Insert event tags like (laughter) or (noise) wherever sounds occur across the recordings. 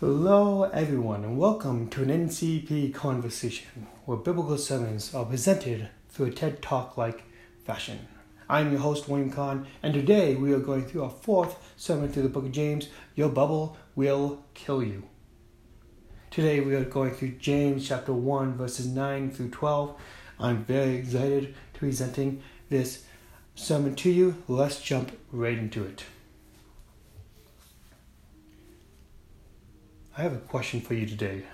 Hello, everyone, and welcome to an NCP conversation where biblical sermons are presented through a TED Talk like fashion. I'm your host, William Kahn, and today we are going through our fourth sermon through the book of James Your Bubble Will Kill You. Today we are going through James chapter 1, verses 9 through 12. I'm very excited to presenting this sermon to you. Let's jump right into it. I have a question for you today.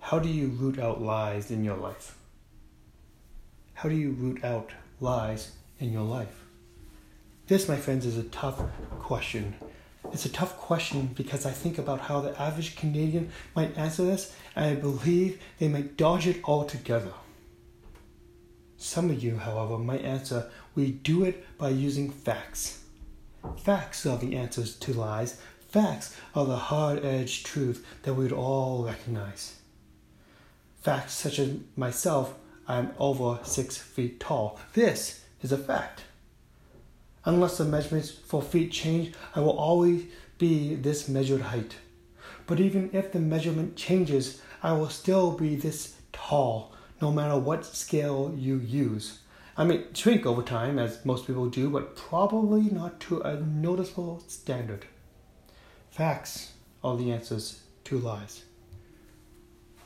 How do you root out lies in your life? How do you root out lies in your life? This, my friends, is a tough question. It's a tough question because I think about how the average Canadian might answer this, and I believe they might dodge it altogether. Some of you, however, might answer we do it by using facts. Facts are the answers to lies, Facts are the hard edged truth that we would all recognize. Facts such as myself, I am over six feet tall. This is a fact. Unless the measurements for feet change, I will always be this measured height. But even if the measurement changes, I will still be this tall, no matter what scale you use. I may shrink over time, as most people do, but probably not to a noticeable standard. Facts are the answers to lies.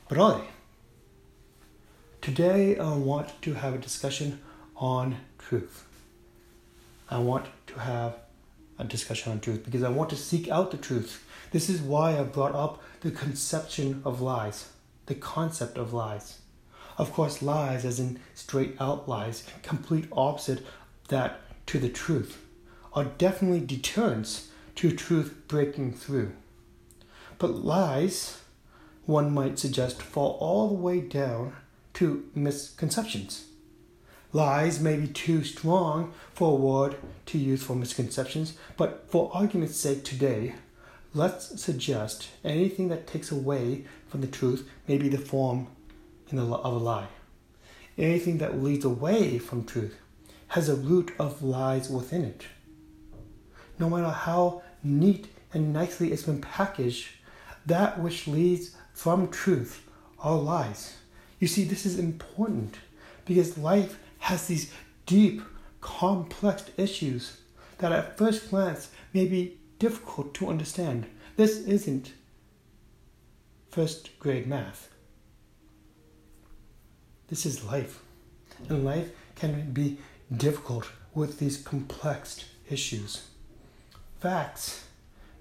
But they? Today I want to have a discussion on truth. I want to have a discussion on truth because I want to seek out the truth. This is why I brought up the conception of lies, the concept of lies. Of course, lies, as in straight out lies, complete opposite that to the truth, are definitely deterrents to truth breaking through. But lies, one might suggest, fall all the way down to misconceptions. Lies may be too strong for a word to use for misconceptions, but for argument's sake today, let's suggest anything that takes away from the truth may be the form the, of a lie. Anything that leads away from truth has a root of lies within it. No matter how neat and nicely it's been packaged, that which leads from truth are lies. You see, this is important because life has these deep, complex issues that at first glance may be difficult to understand. This isn't first grade math. This is life. And life can be difficult with these complex issues facts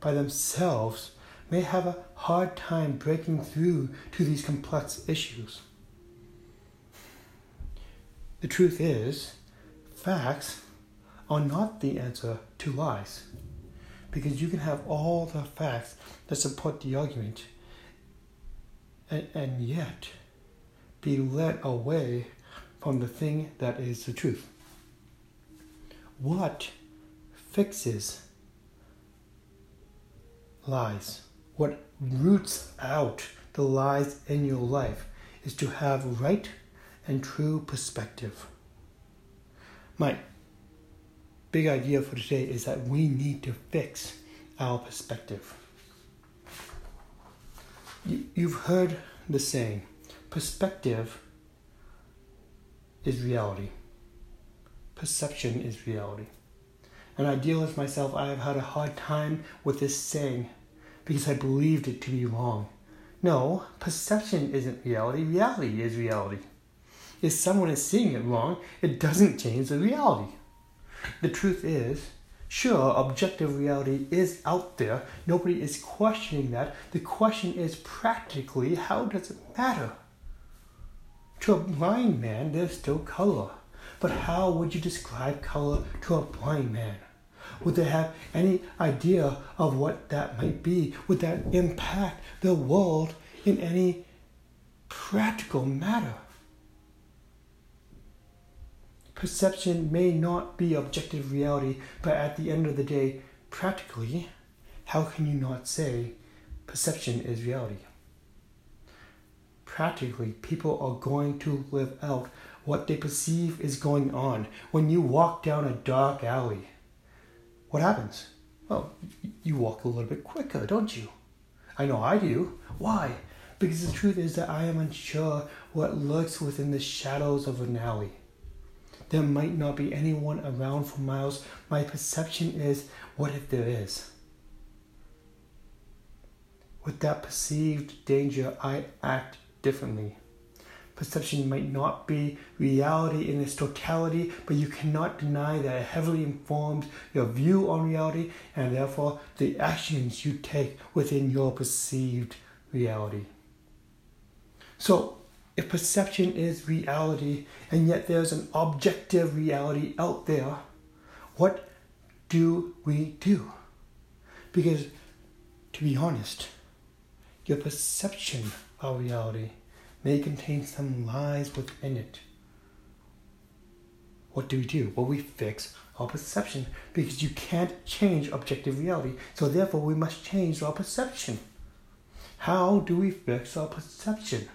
by themselves may have a hard time breaking through to these complex issues. The truth is, facts are not the answer to lies. Because you can have all the facts that support the argument and, and yet be led away from the thing that is the truth. What fixes lies. What roots out the lies in your life is to have right and true perspective. My big idea for today is that we need to fix our perspective. You've heard the saying perspective is reality, perception is reality. An idealist myself, I have had a hard time with this saying because I believed it to be wrong. No, perception isn't reality, reality is reality. If someone is seeing it wrong, it doesn't change the reality. The truth is, sure, objective reality is out there. Nobody is questioning that. The question is practically, how does it matter? To a blind man, there's still color. But how would you describe color to a blind man? Would they have any idea of what that might be? Would that impact the world in any practical matter? Perception may not be objective reality, but at the end of the day, practically, how can you not say perception is reality? Practically, people are going to live out what they perceive is going on. When you walk down a dark alley, what happens? Well, you walk a little bit quicker, don't you? I know I do. Why? Because the truth is that I am unsure what lurks within the shadows of an alley. There might not be anyone around for miles. My perception is what if there is? With that perceived danger, I act differently. Perception might not be reality in its totality, but you cannot deny that it heavily informs your view on reality and therefore the actions you take within your perceived reality. So, if perception is reality and yet there's an objective reality out there, what do we do? Because, to be honest, your perception of reality may contain some lies within it. What do we do? Well, we fix our perception because you can't change objective reality. So, therefore, we must change our perception. How do we fix our perception?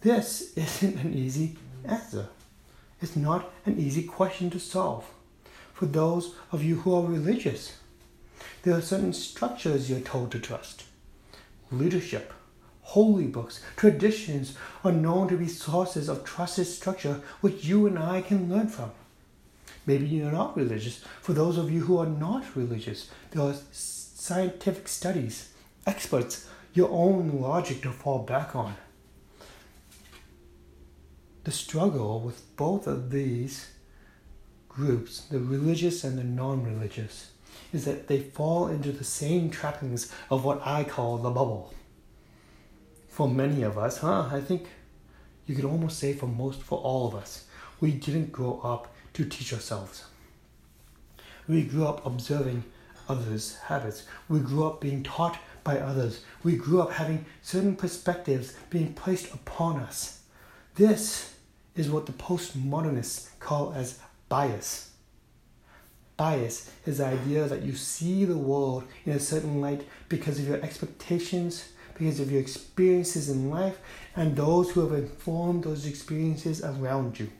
This isn't an easy answer. It's not an easy question to solve. For those of you who are religious, there are certain structures you're told to trust. Leadership, holy books, traditions are known to be sources of trusted structure which you and I can learn from. Maybe you're not religious. For those of you who are not religious, there are scientific studies, experts, your own logic to fall back on. The struggle with both of these groups, the religious and the non religious, is that they fall into the same trappings of what I call the bubble for many of us, huh? I think you could almost say for most, for all of us, we didn't grow up to teach ourselves. We grew up observing others' habits. We grew up being taught by others. We grew up having certain perspectives being placed upon us. This is what the postmodernists call as bias. Bias is the idea that you see the world in a certain light because of your expectations, because of your experiences in life and those who have informed those experiences around you.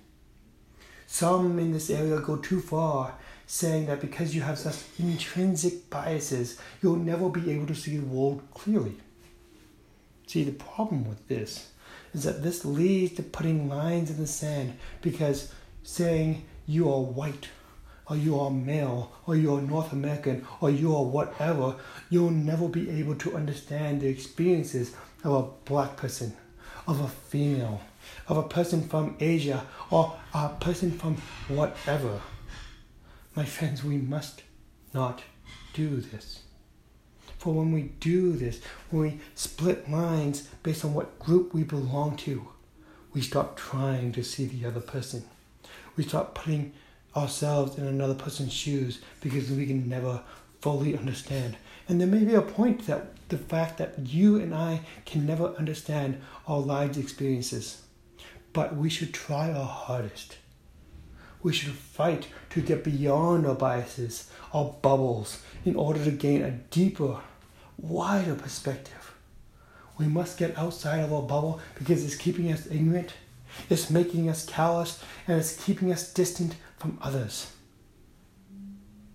Some in this area go too far, saying that because you have such intrinsic biases, you'll never be able to see the world clearly. See, the problem with this is that this leads to putting lines in the sand because saying you are white or you are male, or you are North American, or you are whatever, you'll never be able to understand the experiences of a black person, of a female, of a person from Asia, or a person from whatever. My friends, we must not do this. For when we do this, when we split lines based on what group we belong to, we start trying to see the other person. We start putting ourselves in another person's shoes because we can never fully understand. And there may be a point that the fact that you and I can never understand our lives' experiences, but we should try our hardest. We should fight to get beyond our biases, our bubbles, in order to gain a deeper, wider perspective. We must get outside of our bubble because it's keeping us ignorant, it's making us callous, and it's keeping us distant from others.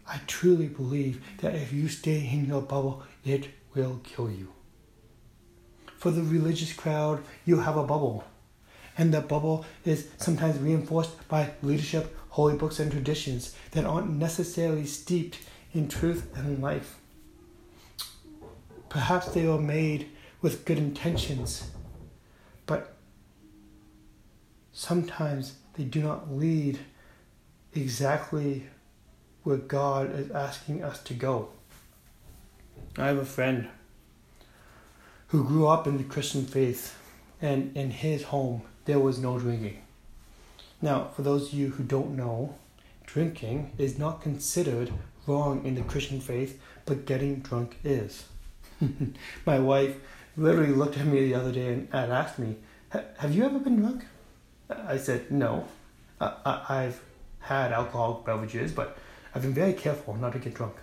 I truly believe that if you stay in your bubble, it will kill you. For the religious crowd, you have a bubble. And that bubble is sometimes reinforced by leadership, holy books, and traditions that aren't necessarily steeped in truth and life. Perhaps they were made with good intentions, but sometimes they do not lead exactly where God is asking us to go. I have a friend who grew up in the Christian faith, and in his home there was no drinking. Now, for those of you who don't know, drinking is not considered wrong in the Christian faith, but getting drunk is. (laughs) My wife literally looked at me the other day and asked me, Have you ever been drunk? I said, No. I, I've had alcoholic beverages, but I've been very careful not to get drunk.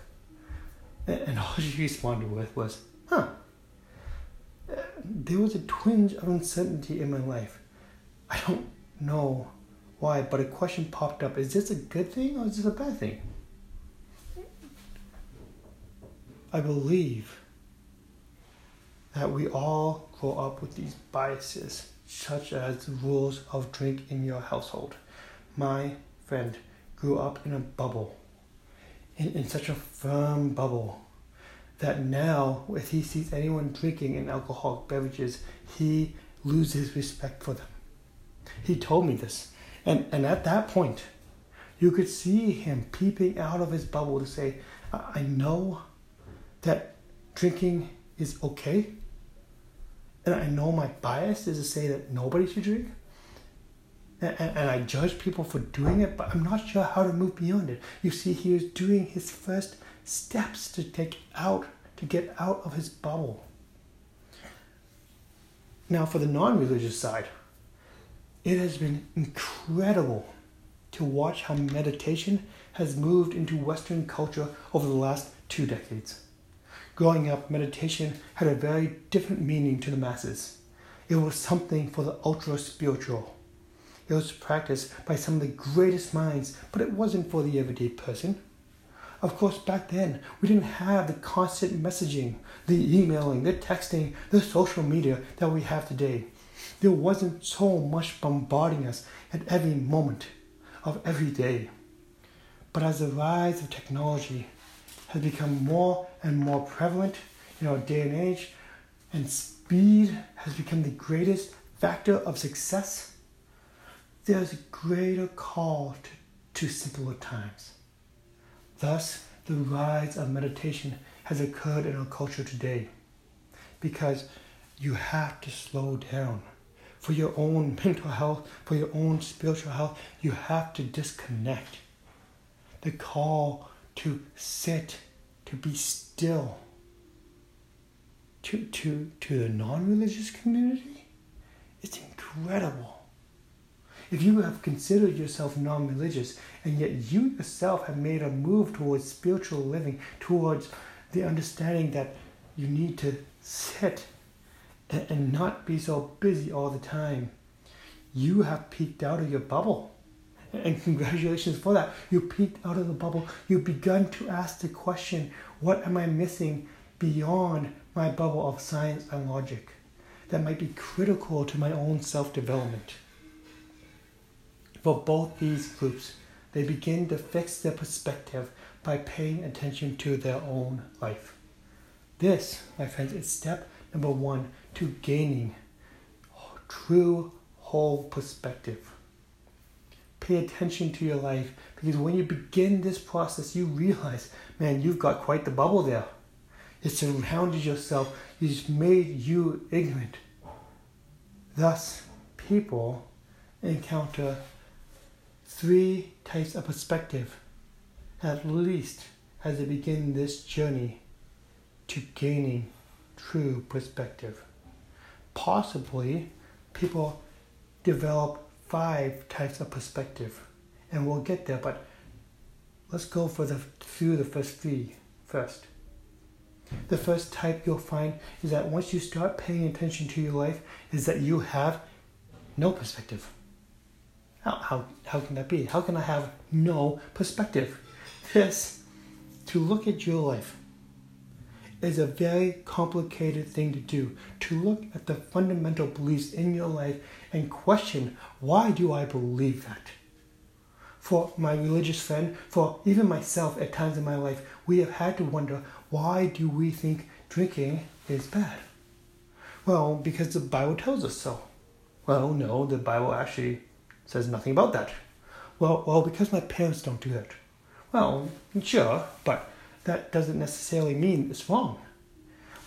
And all she responded with was, huh. There was a twinge of uncertainty in my life. I don't know why, but a question popped up is this a good thing or is this a bad thing? I believe that we all grow up with these biases, such as the rules of drink in your household. My friend grew up in a bubble, in, in such a firm bubble, that now, if he sees anyone drinking in alcoholic beverages, he loses respect for them. He told me this. And, and at that point, you could see him peeping out of his bubble to say, I know that drinking is okay. And I know my bias is to say that nobody should drink. And, and, and, I judge people for doing it, but I'm not sure how to move beyond it. You see, he was doing his first steps to take out, to get out of his bubble. Now, for the non religious side, it has been incredible to watch how meditation has moved into Western culture over the last two decades. Growing up, meditation had a very different meaning to the masses. It was something for the ultra spiritual. It was practiced by some of the greatest minds, but it wasn't for the everyday person. Of course, back then, we didn't have the constant messaging, the emailing, the texting, the social media that we have today. There wasn't so much bombarding us at every moment of every day. But as the rise of technology has become more and more prevalent in our day and age, and speed has become the greatest factor of success, there's a greater call to, to simpler times. Thus, the rise of meditation has occurred in our culture today because you have to slow down. For your own (laughs) mental health, for your own spiritual health, you have to disconnect. The call to sit, to be still, to, to, to the non religious community, it's incredible. If you have considered yourself non religious and yet you yourself have made a move towards spiritual living, towards the understanding that you need to sit and, and not be so busy all the time, you have peeked out of your bubble. And congratulations for that. You peeked out of the bubble. You've begun to ask the question what am I missing beyond my bubble of science and logic that might be critical to my own self development? For both these groups, they begin to fix their perspective by paying attention to their own life. This, my friends, is step number one to gaining true whole perspective. Pay attention to your life because when you begin this process, you realize, man, you've got quite the bubble there. It's surrounded yourself, it's made you ignorant. Thus, people encounter three types of perspective, at least as they begin this journey to gaining true perspective. Possibly, people develop five types of perspective, and we'll get there, but let's go for the through the first three first. The first type you'll find is that once you start paying attention to your life, is that you have no perspective. How, how, how can that be? How can I have no perspective? This, to look at your life, is a very complicated thing to do. To look at the fundamental beliefs in your life and question why do I believe that? For my religious friend, for even myself at times in my life, we have had to wonder why do we think drinking is bad? Well, because the Bible tells us so. Well, no, the Bible actually says nothing about that. Well, well, because my parents don't do that. Well, sure, but that doesn't necessarily mean it's wrong.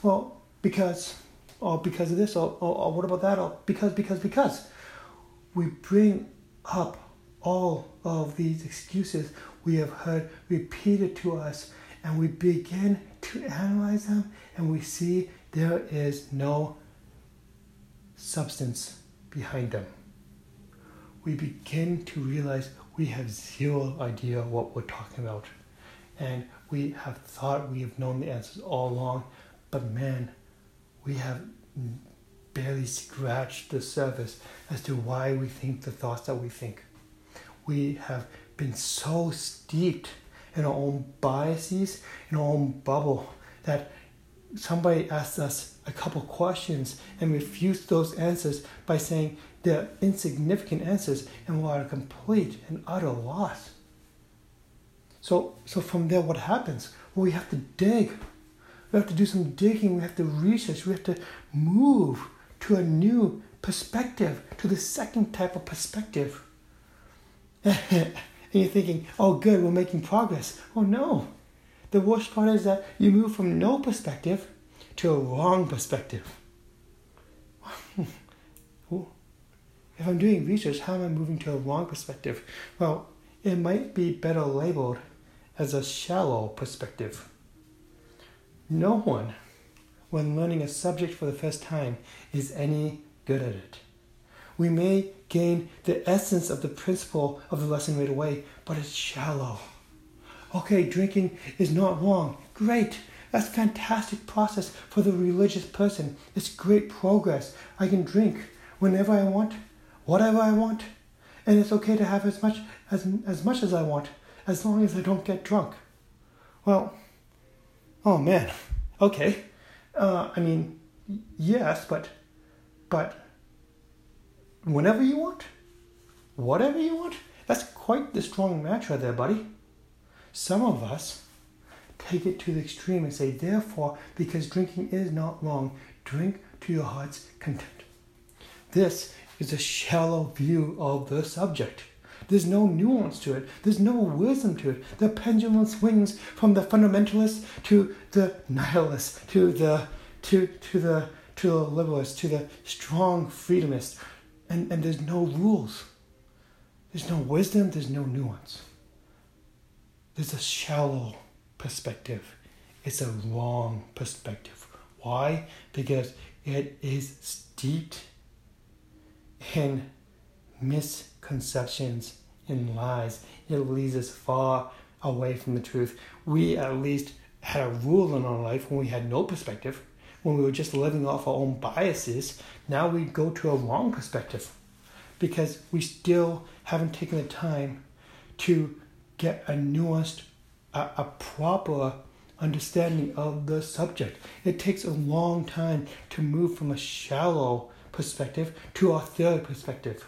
Well, because, or because of this, or, or, or what about that, or because, because, because. We bring up all of these excuses we have heard repeated to us, and we begin to analyze them, and we see there is no substance behind them we begin to realize we have zero idea what we're talking about. And we have thought we have known the answers all along, but man, we have barely scratched the surface as to why we think the thoughts that we think. We have been so steeped in our own biases, in our own bubble, that somebody asks us a couple questions and refutes those answers by saying they're insignificant answers and we're at a complete and utter loss. So, so from there, what happens? Well, we have to dig. We have to do some digging. We have to research. We have to move to a new perspective, to the second type of perspective. (laughs) and you're thinking, oh, good, we're making progress. Oh, no. The worst part is that you move from no perspective to a wrong perspective. (laughs) if I'm doing research, how am I moving to a wrong perspective? Well, it might be better labeled as a shallow perspective. No one, when learning a subject for the first time, is any good at it. We may gain the essence of the principle of the lesson right away, but it's shallow. Okay, drinking is not wrong. Great. That's fantastic process for the religious person. It's great progress. I can drink whenever I want, whatever I want, and it's okay to have as much as as much as I want, as long as I don't get drunk. Well, oh man, okay. Uh, I mean, yes, but but whenever you want, whatever you want. That's quite the strong mantra there, buddy. Some of us take it to the extreme and say, therefore, because drinking is not wrong, drink to your heart's content. This is a shallow view of the subject. There's no nuance to it. There's no wisdom to it. The pendulum swings from the fundamentalist to the nihilist, to the to to the to the liberalist, to the strong freedomist, and, and there's no rules. There's no wisdom, there's no nuance. There's a shallow perspective. It's a wrong perspective. Why? Because it is steeped in misconceptions and lies. It leads us far away from the truth. We at least had a rule in our life when we had no perspective, when we were just living off our own biases. Now we go to a wrong perspective because we still haven't taken the time to get a nuanced, a, a proper understanding of the subject. It takes a long time to move from a shallow perspective to a third perspective.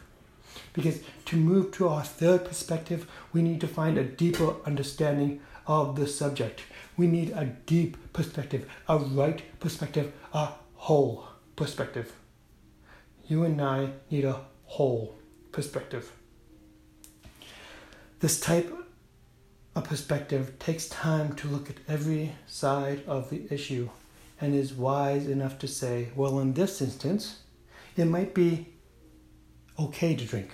Because to move to our third perspective, we need to find a deeper understanding of the subject. We need a deep perspective, a right perspective, a whole perspective. You and I need a whole perspective. This type of perspective takes time to look at every side of the issue and is wise enough to say, well, in this instance, it might be okay to drink.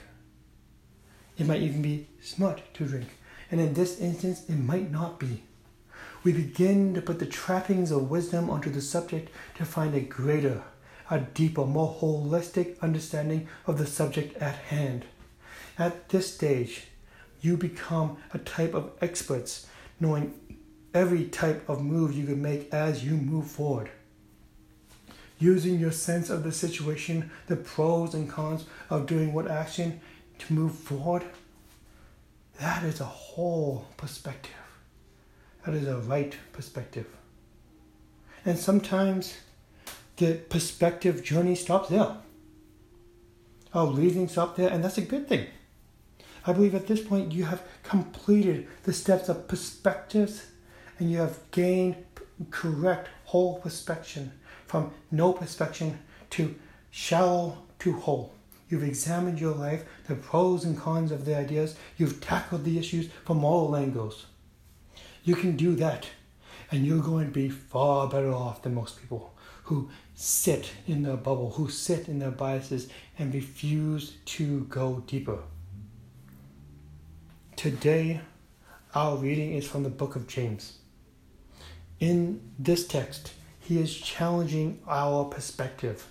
It might even be smart to drink. And in this instance, it might not be. We begin to put the trappings of wisdom onto the subject to find a greater, a deeper, more holistic understanding of the subject at hand. At this stage, you become a type of experts, knowing every type of move you can make as you move forward. Using your sense of the situation, the pros and cons of doing what action to move forward, that is a whole perspective. That is a right perspective. And sometimes the perspective journey stops there. Our reasoning stops there, and that's a good thing. I believe at this point you have completed the steps of perspectives and you have gained correct whole perspective from no perspective to shallow to whole. You've examined your life, the pros and cons of the ideas. You've tackled the issues from all angles. You can do that, and you're going to be far better off than most people who sit in their bubble, who sit in their biases, and refuse to go deeper. Today, our reading is from the book of James. In this text, he is challenging our perspective.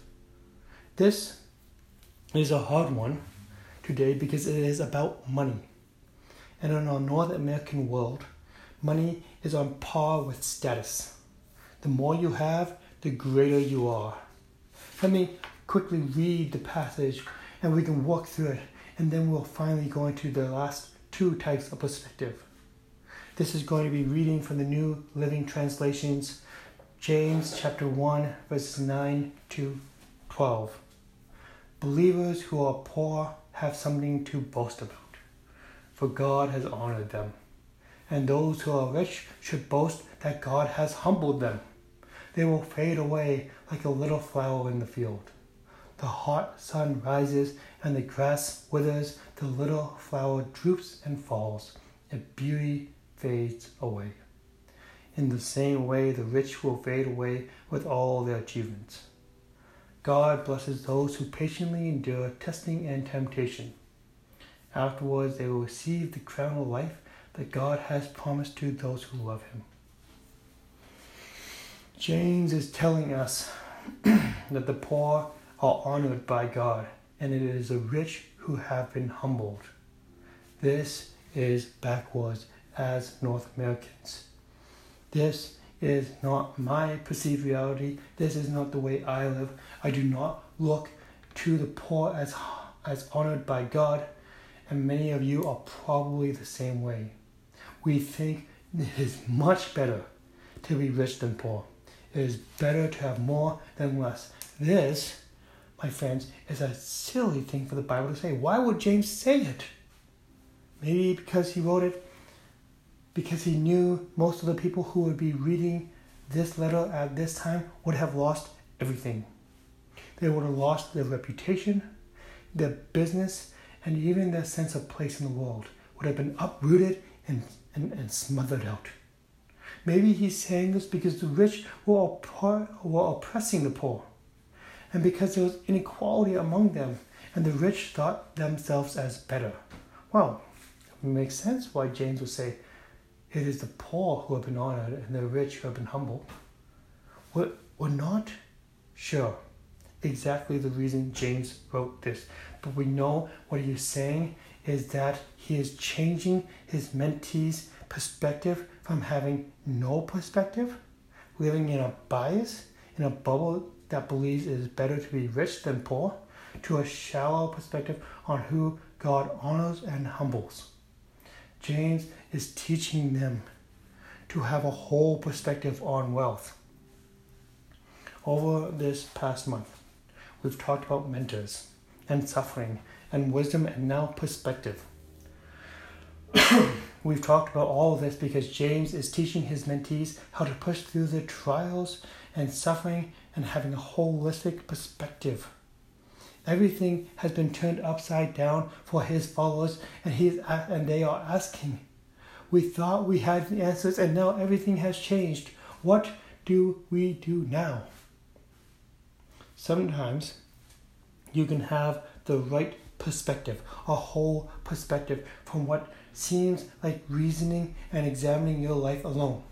This is a hard one today because it is about money. And in our North American world, money is on par with status. The more you have, the greater you are. Let me quickly read the passage and we can walk through it, and then we'll finally go into the last two types of perspective. This is going to be reading from the New Living Translations, James chapter 1, verses 9 to 12. Believers who are poor have something to boast about, for God has honored them. And those who are rich should boast that God has humbled them. They will fade away like a little flower in the field. The hot sun rises and the grass withers, the little flower droops and falls, its beauty fades away. In the same way, the rich will fade away with all their achievements. God blesses those who patiently endure testing and temptation. Afterwards, they will receive the crown of life that God has promised to those who love Him. James is telling us (clears throat) that the poor are honored by God, and it is the rich who have been humbled. This is backwards as North Americans. This is not my perceived reality. This is not the way I live. I do not look to the poor as, as honored by God, and many of you are probably the same way. We think it is much better to be rich than poor. It is better to have more than less. This, my friends, is a silly thing for the Bible to say. Why would James say it? Maybe because he wrote it because he knew most of the people who would be reading this letter at this time would have lost everything. They would have lost their reputation, their business, and even their sense of place in the world would have been uprooted and, and, and smothered out. Maybe he's saying this because the rich were, oppor- were oppressing the poor, and because there was inequality among them, and the rich thought themselves as better. Well, it makes sense why James would say, it is the poor who have been honored and the rich who have been humbled. We're, we're not sure exactly the reason James wrote this, but we know what he is saying is that he is changing his mentee's perspective from having no perspective, living in a bias, in a bubble that believes it is better to be rich than poor, to a shallow perspective on who God honors and humbles. James is teaching them to have a whole perspective on wealth. Over this past month, we've talked about mentors and suffering and wisdom and now perspective. (coughs) we've talked about all of this because James is teaching his mentees how to push through the trials and suffering and having a holistic perspective. Everything has been turned upside down for his followers, and he and they are asking. We thought we had the answers, and now everything has changed. What do we do now? Sometimes you can have the right perspective, a whole perspective from what seems like reasoning and examining your life alone.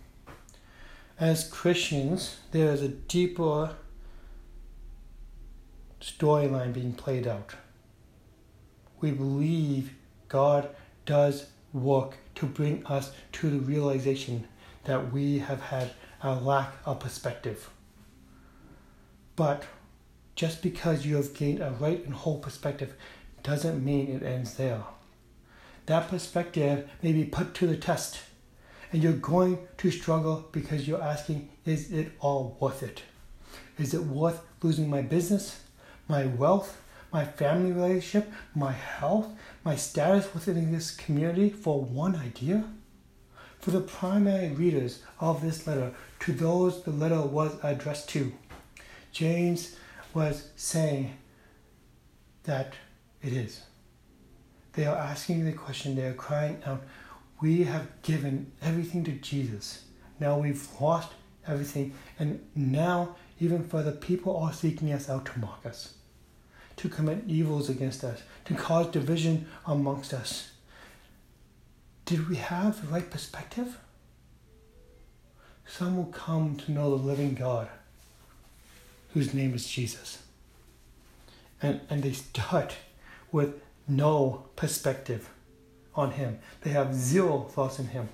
As Christians, there is a deeper storyline being played out. We believe God does work to bring us to the realization that we have had a lack of perspective. But just because you have gained a right and whole perspective doesn't mean it ends there. That perspective may be put to the test, and you're going to struggle because you're asking, is it all worth it? Is it worth losing my business? My wealth, my family relationship, my health, my status within this community for one idea? For the primary readers of this letter, to those the letter was addressed to, James was saying that it is. They are asking the question, they are crying out, We have given everything to Jesus. Now we've lost everything, and now even further, people are seeking us out to mock us to commit evils against us, to cause division amongst us. Did we have the right perspective? Some will come to know the living God, whose name is Jesus. And, and they start with no perspective on Him, they have zero thoughts in Him.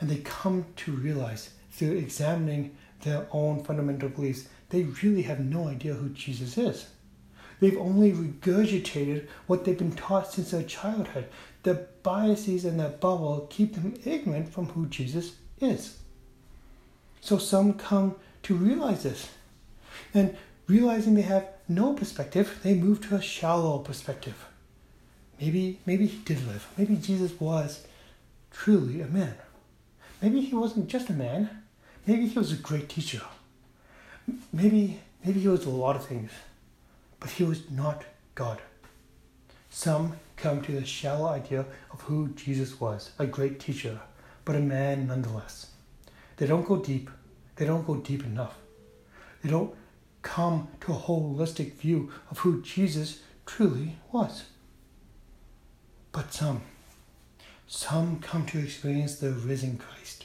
And they come to realize through examining their own fundamental beliefs, they really have no idea who Jesus is. They've only regurgitated what they've been taught since their childhood. Their biases and their bubble keep them ignorant from who Jesus is. So some come to realize this. And realizing they have no perspective, they move to a shallow perspective. Maybe maybe he did live. Maybe Jesus was truly a man. Maybe he wasn't just a man. Maybe he was a great teacher. Maybe maybe he was a lot of things. But he was not God. Some come to the shallow idea of who Jesus was, a great teacher, but a man nonetheless. They don't go deep. They don't go deep enough. They don't come to a holistic view of who Jesus truly was. But some, some come to experience the risen Christ,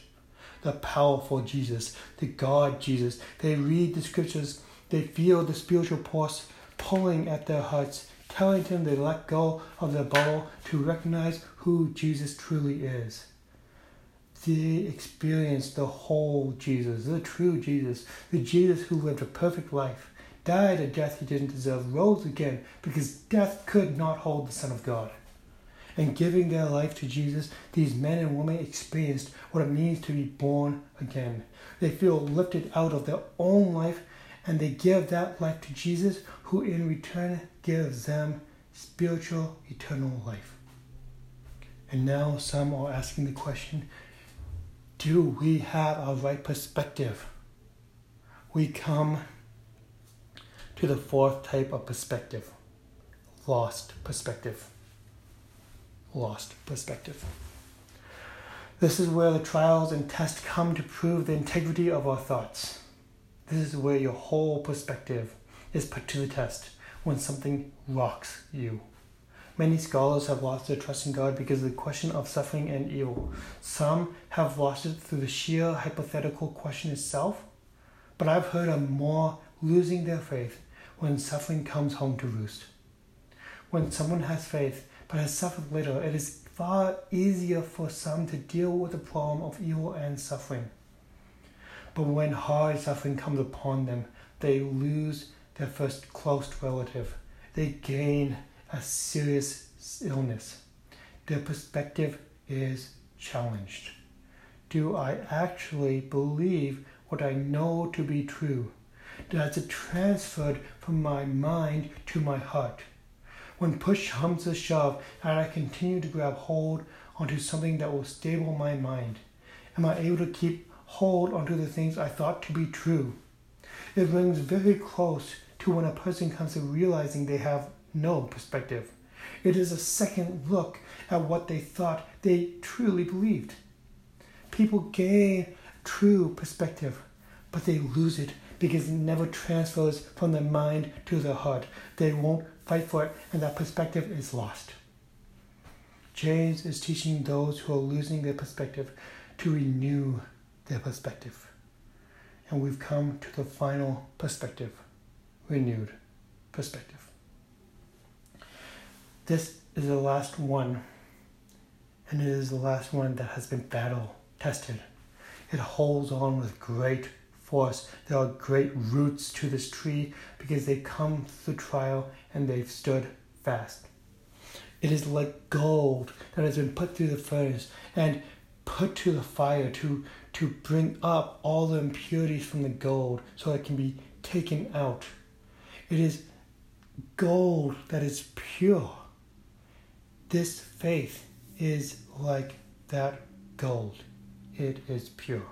the powerful Jesus, the God Jesus. They read the scriptures, they feel the spiritual force pulling at their hearts, telling them they let go of their bubble to recognize who Jesus truly is. They experience the whole Jesus, the true Jesus, the Jesus who lived a perfect life, died a death he didn't deserve, rose again because death could not hold the Son of God. And giving their life to Jesus, these men and women experienced what it means to be born again. They feel lifted out of their own life and they give that life to Jesus, who in return gives them spiritual eternal life. And now some are asking the question do we have a right perspective? We come to the fourth type of perspective lost perspective. Lost perspective. This is where the trials and tests come to prove the integrity of our thoughts. This is where your whole perspective is put to the test when something rocks you. Many scholars have lost their trust in God because of the question of suffering and evil. Some have lost it through the sheer hypothetical question itself, but I've heard of more losing their faith when suffering comes home to roost. When someone has faith but has suffered little, it is far easier for some to deal with the problem of evil and suffering. But when hard suffering comes upon them, they lose their first close relative. They gain a serious illness. Their perspective is challenged. Do I actually believe what I know to be true? Does it transferred from my mind to my heart? When push comes to shove, and I continue to grab hold onto something that will stable my mind, am I able to keep hold onto the things I thought to be true? It rings very close to when a person comes to realizing they have no perspective. It is a second look at what they thought they truly believed. People gain true perspective, but they lose it because it never transfers from their mind to their heart. They won't fight for it, and that perspective is lost. James is teaching those who are losing their perspective to renew their perspective. And we've come to the final perspective renewed perspective. This is the last one, and it is the last one that has been battle tested. It holds on with great force. There are great roots to this tree because they come through trial and they've stood fast. It is like gold that has been put through the furnace and put to the fire to, to bring up all the impurities from the gold so it can be taken out. It is gold that is pure. This faith is like that gold. It is pure.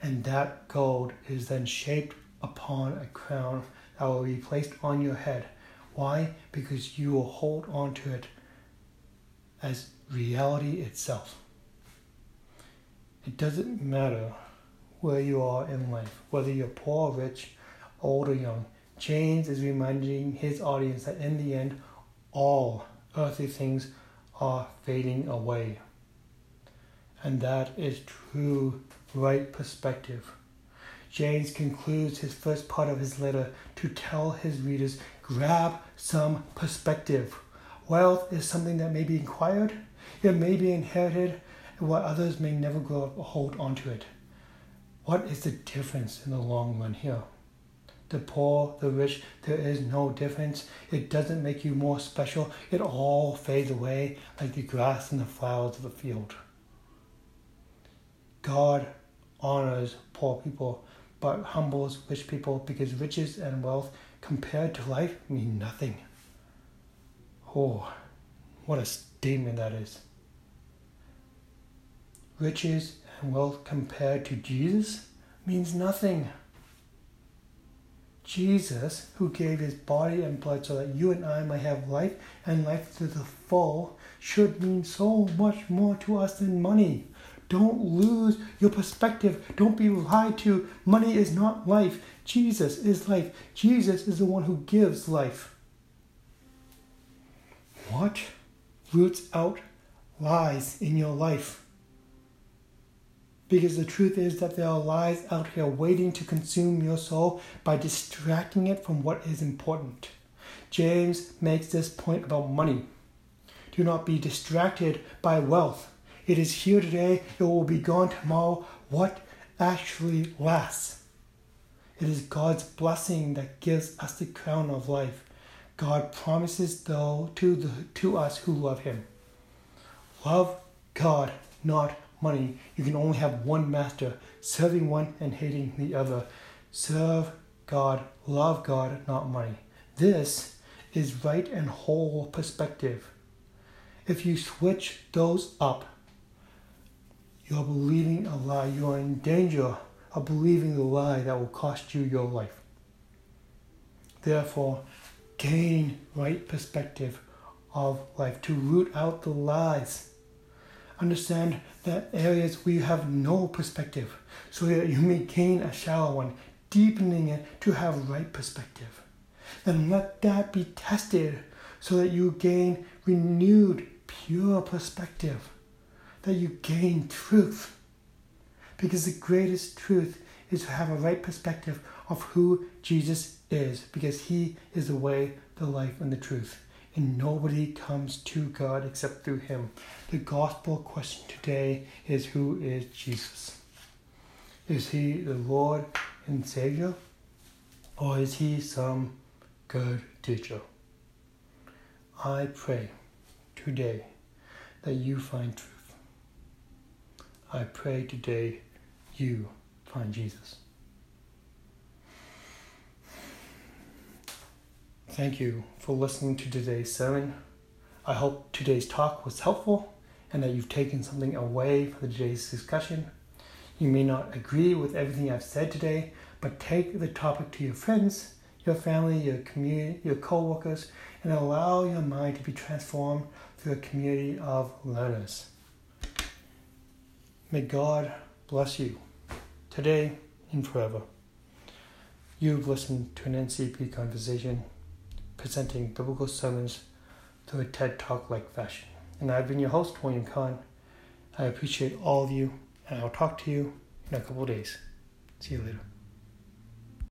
And that gold is then shaped upon a crown that will be placed on your head. Why? Because you will hold on to it as reality itself. It doesn't matter where you are in life, whether you're poor or rich, old or young. James is reminding his audience that in the end, all earthly things are fading away. And that is true right perspective. James concludes his first part of his letter to tell his readers grab some perspective. Wealth is something that may be acquired, it may be inherited, what others may never grow up or hold onto it. What is the difference in the long run here? The poor, the rich, there is no difference. It doesn't make you more special. It all fades away like the grass and the flowers of the field. God honors poor people, but humbles rich people because riches and wealth compared to life mean nothing. Oh, what a statement that is. Riches and wealth compared to Jesus means nothing. Jesus, who gave his body and blood so that you and I might have life and life to the full, should mean so much more to us than money. Don't lose your perspective. Don't be lied to. Money is not life. Jesus is life. Jesus is the one who gives life. What roots out lies in your life? Because the truth is that there are lies out here waiting to consume your soul by distracting it from what is important. James makes this point about money. Do not be distracted by wealth. It is here today, it will be gone tomorrow. What actually lasts? It is God's blessing that gives us the crown of life. God promises though to the, to us who love him. Love God, not money. You can only have one master, serving one and hating the other. Serve God, love God, not money. This is right and whole perspective. If you switch those up, you're believing a lie. You are in danger of believing the lie that will cost you your life. Therefore, gain right perspective of life to root out the lies understand that areas where you have no perspective so that you may gain a shallow one, deepening it to have right perspective. Then let that be tested so that you gain renewed, pure perspective, that you gain truth. Because the greatest truth is to have a right perspective of who Jesus is, because he is the way, the life, and the truth and nobody comes to God except through Him. The gospel question today is Who is Jesus? Is He the Lord and Savior? Or is He some good teacher? I pray today that you find truth. I pray today you find Jesus. Thank you for listening to today's sermon. I hope today's talk was helpful and that you've taken something away for today's discussion. You may not agree with everything I've said today, but take the topic to your friends, your family, your community, your co-workers, and allow your mind to be transformed through a community of learners. May God bless you today and forever. You've listened to an NCP conversation presenting biblical sermons through a TED Talk like fashion. And I've been your host, William Kahn. I appreciate all of you, and I'll talk to you in a couple of days. See you later.